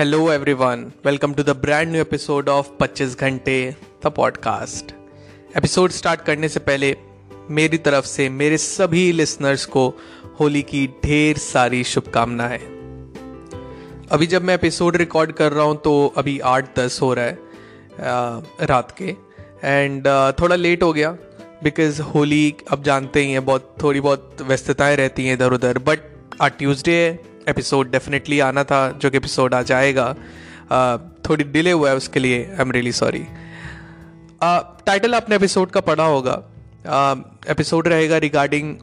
hello everyone welcome to the brand new episode of 25 घंटे the podcast episode start करने से पहले, मेरी तरफ़ से मेरे सभी लिसनर्स को होली की ढेर सारी शुभकामनाएँ। अभी जब मैं एपिसोड रिकॉर्ड कर रहा हूँ तो अभी आठ दस हो रहा है रात के। एंड थोड़ा लेट हो गया बिकॉज़ होली, अब जानते ही हैं, बहुत, थोड़ी बहुत व्यस्तताएँ रहती हैं इधर उधर बट आज ट्यूसडे एपिसोड डेफिनेटली आना था, जो कि एपिसोड आ जाएगा। थोड़ी डिले हुआ है उसके लिए I am really sorry title आपने एपिसोड का पढ़ा होगा। एपिसोड रहेगा रिगार्डिंग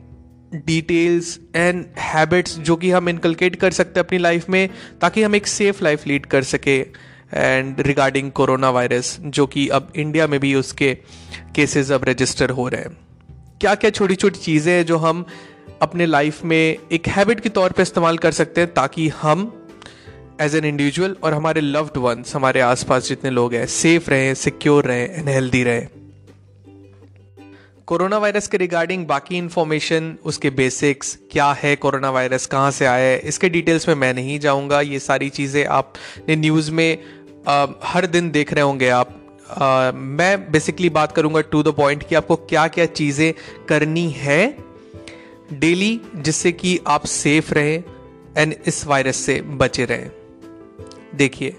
डिटेल्स एंड हैबिट्स जो कि हम इनकलकेट कर सकते हैं अपनी लाइफ में, ताकि हम एक सेफ़ लाइफ लीड कर सके। एंड रिगार्डिंग कोरोना वायरस जो कि अब इंडिया में भी उसके केसेस अब रजिस्टर हो रहे हैं। क्या क्या छोटी छोटी चीज़ें हैं जो हम अपने लाइफ में एक हैबिट के तौर पे इस्तेमाल कर सकते हैं ताकि हम एज एन इंडिविजुअल और हमारे लव्ड वंस हमारे आसपास जितने लोग हैं सेफ़ रहें सिक्योर रहें एंड हेल्दी रहें। कोरोना वायरस के रिगार्डिंग बाकी इन्फॉर्मेशन उसके बेसिक्स क्या है कोरोना वायरस कहाँ से आया है इसके डिटेल्स में मैं नहीं जाऊँगा। ये सारी चीज़ें आपने न्यूज़ में आ, हर दिन देख रहे होंगे आप। आ, मैं बेसिकली बात करूँगा टू द पॉइंट कि आपको क्या क्या चीज़ें करनी है। डेली जिससे कि आप सेफ़ रहें एंड इस वायरस से बचे रहें। देखिए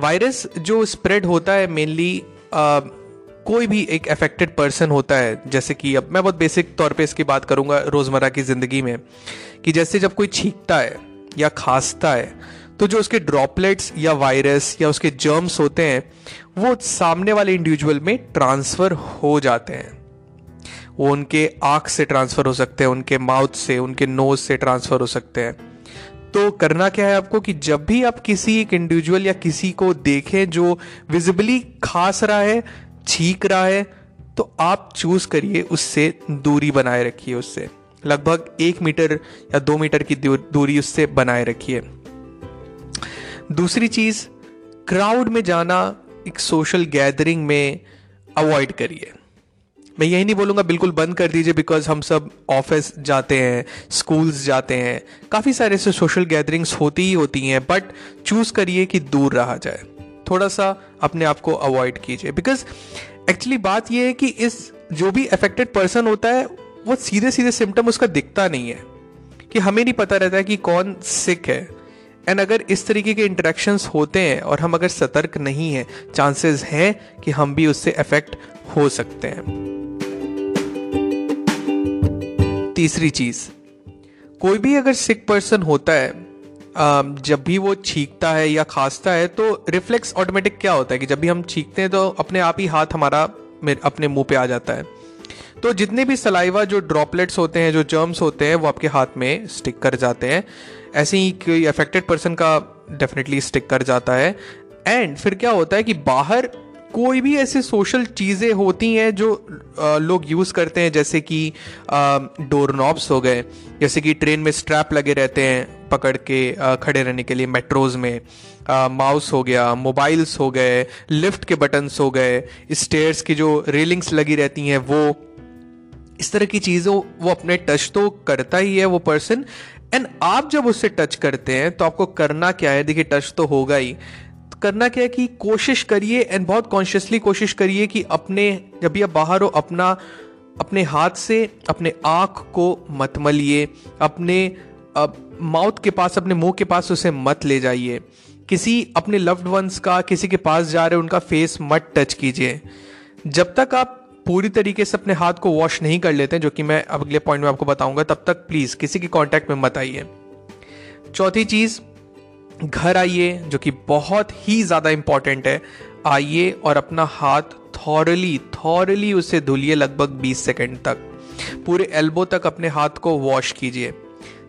वायरस जो स्प्रेड होता है मेनली कोई भी एक अफेक्टेड पर्सन होता है, जैसे कि अब मैं बहुत बेसिक तौर पे इसकी बात करूँगा रोज़मर्रा की ज़िंदगी में, कि जैसे जब कोई छींकता है या खांसता है तो जो उसके ड्रॉपलेट्स या वायरस या उसके जर्म्स होते हैं, वो सामने वाले इंडिविजुअल में ट्रांसफ़र हो जाते हैं। वो उनके आँख से ट्रांसफ़र हो सकते हैं, उनके माउथ से, उनके नोज़ से ट्रांसफ़र हो सकते हैं। तो करना क्या है आपको कि जब भी आप किसी एक इंडिविजुअल या किसी को देखें जो विजिबली खास रहा है, छींक रहा है तो आप चूज़ करिए उससे दूरी बनाए रखिए उससे। लगभग एक मीटर या दो मीटर की दूरी उससे बनाए रखिए। दूसरी चीज़ क्राउड में जाना एक सोशल गैदरिंग में अवॉइड करिए। मैं यही नहीं बोलूँगा बिल्कुल बंद कर दीजिए बिकॉज़ हम सब ऑफ़िस जाते हैं स्कूल्स जाते हैं। काफ़ी सारे ऐसे सोशल गैदरिंग्स होती ही होती हैं बट चूज़ करिए कि दूर रहा जाए। थोड़ा सा अपने आप को अवॉइड कीजिए। बिकॉज़ एक्चुअली बात यह है कि इस जो भी अफेक्टेड पर्सन होता है, वो सीधे सीधे सिम्टम उसका दिखता नहीं है। कि हमें नहीं पता रहता है कि कौन सिक है। एंड अगर इस तरीके के इंटरेक्शंस होते हैं और हम अगर सतर्क नहीं हैं चांसेस हैं कि हम भी उससे अफेक्ट हो सकते हैं। तीसरी चीज़, कोई भी अगर सिक पर्सन होता है जब भी वो छींकता है या खांसता है तो रिफ्लेक्स ऑटोमेटिक क्या होता है कि जब भी हम छींकते हैं तो अपने आप ही हाथ हमारा अपने मुँह पे आ जाता है। तो जितने भी सलाइवा जो ड्रॉपलेट्स होते हैं, जो जर्म्स होते हैं, वो आपके हाथ में स्टिक कर जाते हैं। ऐसे ही कोई अफेक्टेड पर्सन का डेफिनेटली स्टिक कर जाता है। एंड फिर क्या होता है कि बाहर कोई भी ऐसे सोशल चीज़ें होती हैं जो लोग यूज़ करते हैं, जैसे कि डोर नॉब्स हो गए, जैसे कि ट्रेन में स्ट्रैप लगे रहते हैं पकड़ के खड़े रहने के लिए मेट्रोज में माउस हो गया मोबाइल्स हो गए लिफ्ट के बटन्स हो गए स्टेयर्स की जो रेलिंग्स लगी रहती हैं, वो, इस तरह की चीज़ों, वो अपने टच तो करता ही है वो पर्सन एंड आप जब उससे टच करते हैं तो आपको करना क्या है? देखिए टच तो होगा ही। करना क्या है कि कोशिश करिए एंड बहुत कॉन्शियसली कोशिश करिए कि अपने, जब भी आप बाहर हो, अपना, अपने हाथ से अपने आँख को मत मलिए। अपने माउथ के पास, अपने मुँह के पास उसे मत ले जाइए। किसी अपने लव्ड वंस का, किसी के पास जा रहे उनका फेस मत टच कीजिए। जब तक आप पूरी तरीके से अपने हाथ को वॉश नहीं कर लेते हैं, जो कि मैं अगले पॉइंट में आपको बताऊँगा, तब तक प्लीज़ किसी के कांटेक्ट में मत आइए। चौथी चीज़ घर आइए, जो कि बहुत ही ज़्यादा इंपॉर्टेंट है। आइए और अपना हाथ थॉरली थॉरली उसे धुलिए लगभग 20 सेकंड तक। पूरे एल्बो तक अपने हाथ को वॉश कीजिए।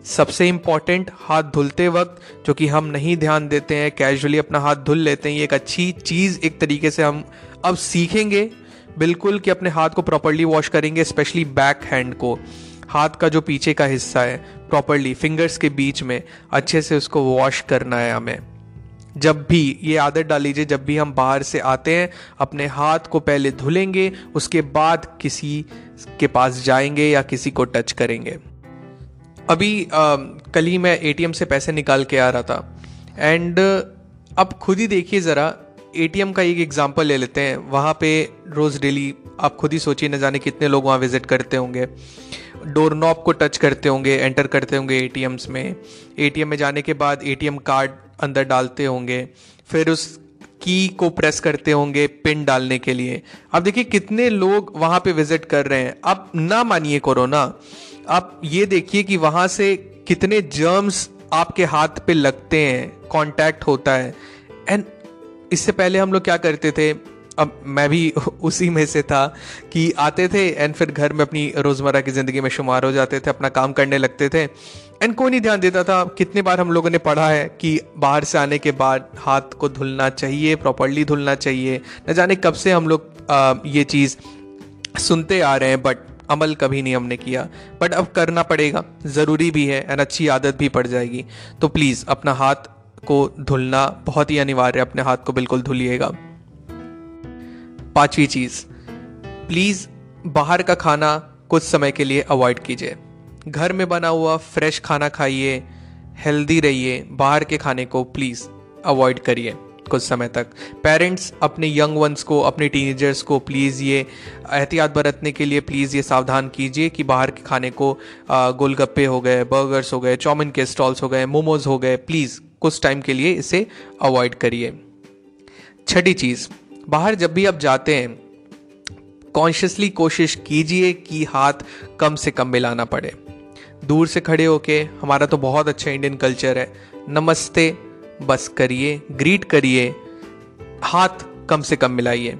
सबसे इंपॉर्टेंट हाथ धुलते वक्त, जो कि हम नहीं ध्यान देते हैं कैजुअली अपना हाथ धुल लेते हैं, ये एक अच्छी चीज़ एक तरीके से हम अब सीखेंगे। बिल्कुल कि अपने हाथ को प्रॉपरली वॉश करेंगे स्पेशली बैक हैंड को। हाथ का जो पीछे का हिस्सा है प्रॉपरली फिंगर्स के बीच में अच्छे से उसको वॉश करना है हमें। जब भी ये आदत डाल लीजिए जब भी हम बाहर से आते हैं अपने हाथ को पहले धुलेंगे उसके बाद किसी के पास जाएँगे या किसी को टच करेंगे। अभी आ, कल ही मैं एटीएम से पैसे निकाल के आ रहा था एंड अब खुद ही देखिए ज़रा एटीएम का एक एग्जांपल ले लेते हैं। वहाँ पे रोज़ डेली आप खुद ही सोचिए, न जाने कितने लोग वहाँ विज़िट करते होंगे। डोर नॉब को टच करते होंगे एंटर करते होंगे एटीएम्स में। एटीएम में जाने के बाद एटीएम कार्ड अंदर डालते होंगे। फिर उस की को प्रेस करते होंगे पिन डालने के लिए। अब देखिए कितने लोग वहाँ पे विज़िट कर रहे हैं। अब ना मानिए कोरोना आप ये देखिए कि वहाँ से कितने जर्म्स आपके हाथ पे लगते हैं। कांटेक्ट होता है। एंड इससे पहले हम लोग क्या करते थे? अब मैं भी उसी में से था कि आते थे एंड फिर घर में अपनी रोज़मर्रा की ज़िंदगी में शुमार हो जाते थे, अपना काम करने लगते थे। एंड कोई नहीं ध्यान देता था, कितने बार हम लोगों ने पढ़ा है कि बाहर से आने के बाद हाथ को धुलना चाहिए प्रॉपरली धुलना चाहिए। न जाने कब से हम लोग ये चीज़ सुनते आ रहे हैं बट अमल कभी नहीं हमने किया। बट अब करना पड़ेगा, ज़रूरी भी है एंड अच्छी आदत भी पड़ जाएगी। तो प्लीज़ अपना हाथ को धुलना बहुत ही अनिवार्य अपने हाथ को बिल्कुल धुलिएगा। पांचवी चीज़ प्लीज़ बाहर का खाना कुछ समय के लिए अवॉइड कीजिए। घर में बना हुआ फ्रेश खाना खाइए हेल्दी रहिए, बाहर के खाने को प्लीज़ अवॉइड करिए कुछ समय तक। पेरेंट्स अपने यंग वंस को, अपने टीनेजर्स को प्लीज़ ये एहतियात बरतने के लिए प्लीज़ ये सावधान कीजिए कि बाहर के खाने को गोलगप्पे हो गए बर्गर्स हो गए, चाउमिन के स्टॉल्स हो गए, मोमोज हो गए प्लीज़ कुछ टाइम के लिए इसे अवॉइड करिए। छठी चीज़, बाहर जब भी आप जाते हैं कॉन्शियसली कोशिश कीजिए कि हाथ कम से कम मिलाना पड़े। दूर से खड़े होके, हमारा तो बहुत अच्छा इंडियन कल्चर है, नमस्ते, बस करिए ग्रीट करिए, हाथ कम से कम मिलाइए।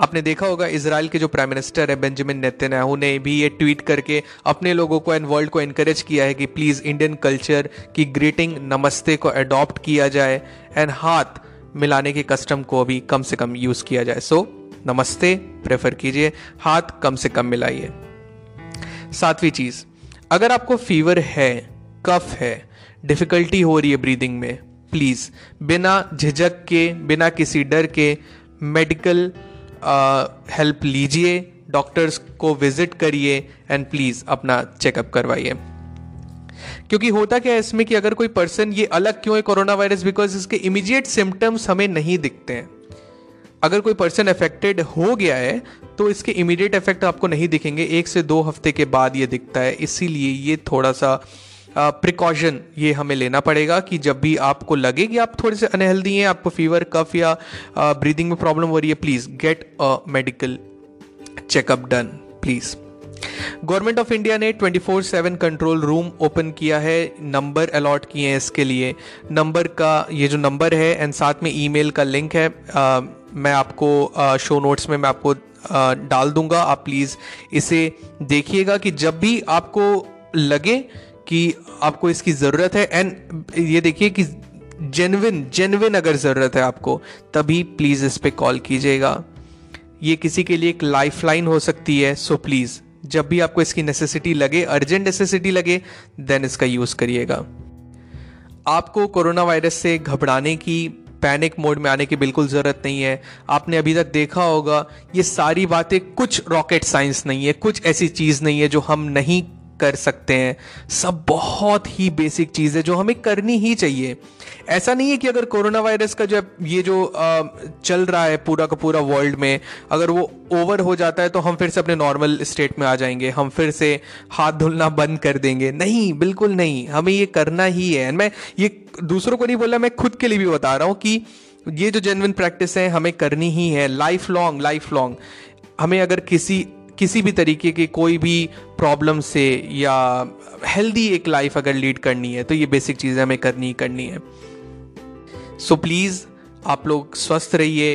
आपने देखा होगा इसराइल के जो प्राइम मिनिस्टर है बेंजामिन नेतन्याहू ने भी ये ट्वीट करके अपने लोगों को एंड वर्ल्ड को एनकरेज किया है कि प्लीज़ इंडियन कल्चर की ग्रीटिंग नमस्ते को अडॉप्ट किया जाए एंड हाथ मिलाने के कस्टम को भी कम से कम यूज़ किया जाए। सो so, नमस्ते प्रेफर कीजिए हाथ कम से कम मिलाइए। सातवीं चीज़ अगर आपको फीवर है कफ है डिफ़िकल्टी हो रही है ब्रीदिंग में प्लीज़ बिना झिझक के बिना किसी डर के मेडिकल हेल्प लीजिए डॉक्टर्स को विज़िट करिए एंड प्लीज़ अपना चेकअप करवाइए। क्योंकि होता क्या है इसमें कि अगर कोई पर्सन ये अलग क्यों है कोरोना वायरस बिकॉज़ इसके इमीडिएट सिम्टम्स हमें नहीं दिखते हैं। अगर कोई पर्सन अफेक्टेड हो गया है तो इसके इमीडिएट इफ़ेक्ट आपको नहीं दिखेंगे। एक से दो हफ़्ते के बाद ये दिखता है। इसीलिए ये थोड़ा सा प्रिकॉशन ये हमें लेना पड़ेगा कि जब भी आपको लगे कि आप थोड़े से अनहेल्दी हैं आपको फीवर कफ या ब्रीदिंग में प्रॉब्लम हो रही है please get a medical checkup done please government of India ने 24/7 कंट्रोल रूम ओपन किया है नंबर अलॉट किए हैं इसके लिए. नंबर का ये जो नंबर है एंड साथ में ईमेल का लिंक है आ, मैं आपको आ, शो नोट्स में मैं आपको आ, डाल दूँगा. आप प्लीज़ इसे देखिएगा कि जब भी आपको लगे कि आपको इसकी ज़रूरत है एंड ये देखिए कि जेनविन जेनविन अगर ज़रूरत है आपको, तभी प्लीज़ इस पर कॉल कीजिएगा। ये किसी के लिए एक लाइफ लाइन हो सकती है सो प्लीज़ जब भी आपको इसकी नेसेसिटी लगे अर्जेंट नेसेसिटी लगे देन इसका यूज़ करिएगा। आपको कोरोना वायरस से घबराने की पैनिक मोड में आने की बिल्कुल ज़रूरत नहीं है। आपने अभी तक देखा होगा, ये सारी बातें कुछ रॉकेट साइंस नहीं है, कुछ ऐसी चीज़ नहीं है जो हम नहीं कर सकते हैं। सब बहुत ही बेसिक चीज़ है जो हमें करनी ही चाहिए। ऐसा नहीं है कि अगर कोरोना वायरस का जो ये जो चल रहा है पूरा का पूरा वर्ल्ड में, अगर वो ओवर हो जाता है तो हम फिर से अपने नॉर्मल स्टेट में आ जाएँगे। हम फिर से हाथ धुलना बंद कर देंगे। नहीं, बिल्कुल नहीं। हमें ये करना ही है। मैं ये दूसरों को नहीं बोला, मैं खुद के लिए भी बता रहा हूँ कि ये जो जेनविन प्रैक्टिस है, हमें करनी ही है। लाइफ लॉन्ग लाइफ लॉन्ग हमें अगर किसी किसी भी तरीके की कोई भी प्रॉब्लम से या हेल्दी एक लाइफ अगर लीड करनी है तो ये बेसिक चीज़ें हमें करनी ही करनी है। सो so प्लीज़ आप लोग स्वस्थ रहिए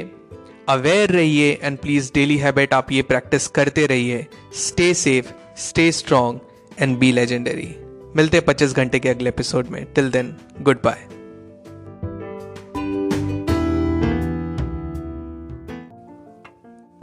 अवेयर रहिए एंड प्लीज़ डेली हैबिट आप ये प्रैक्टिस करते रहिए। Stay safe stay strong and be legendary मिलते हैं पच्चीस घंटे के अगले एपिसोड में। Till then good bye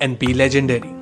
and be legendary.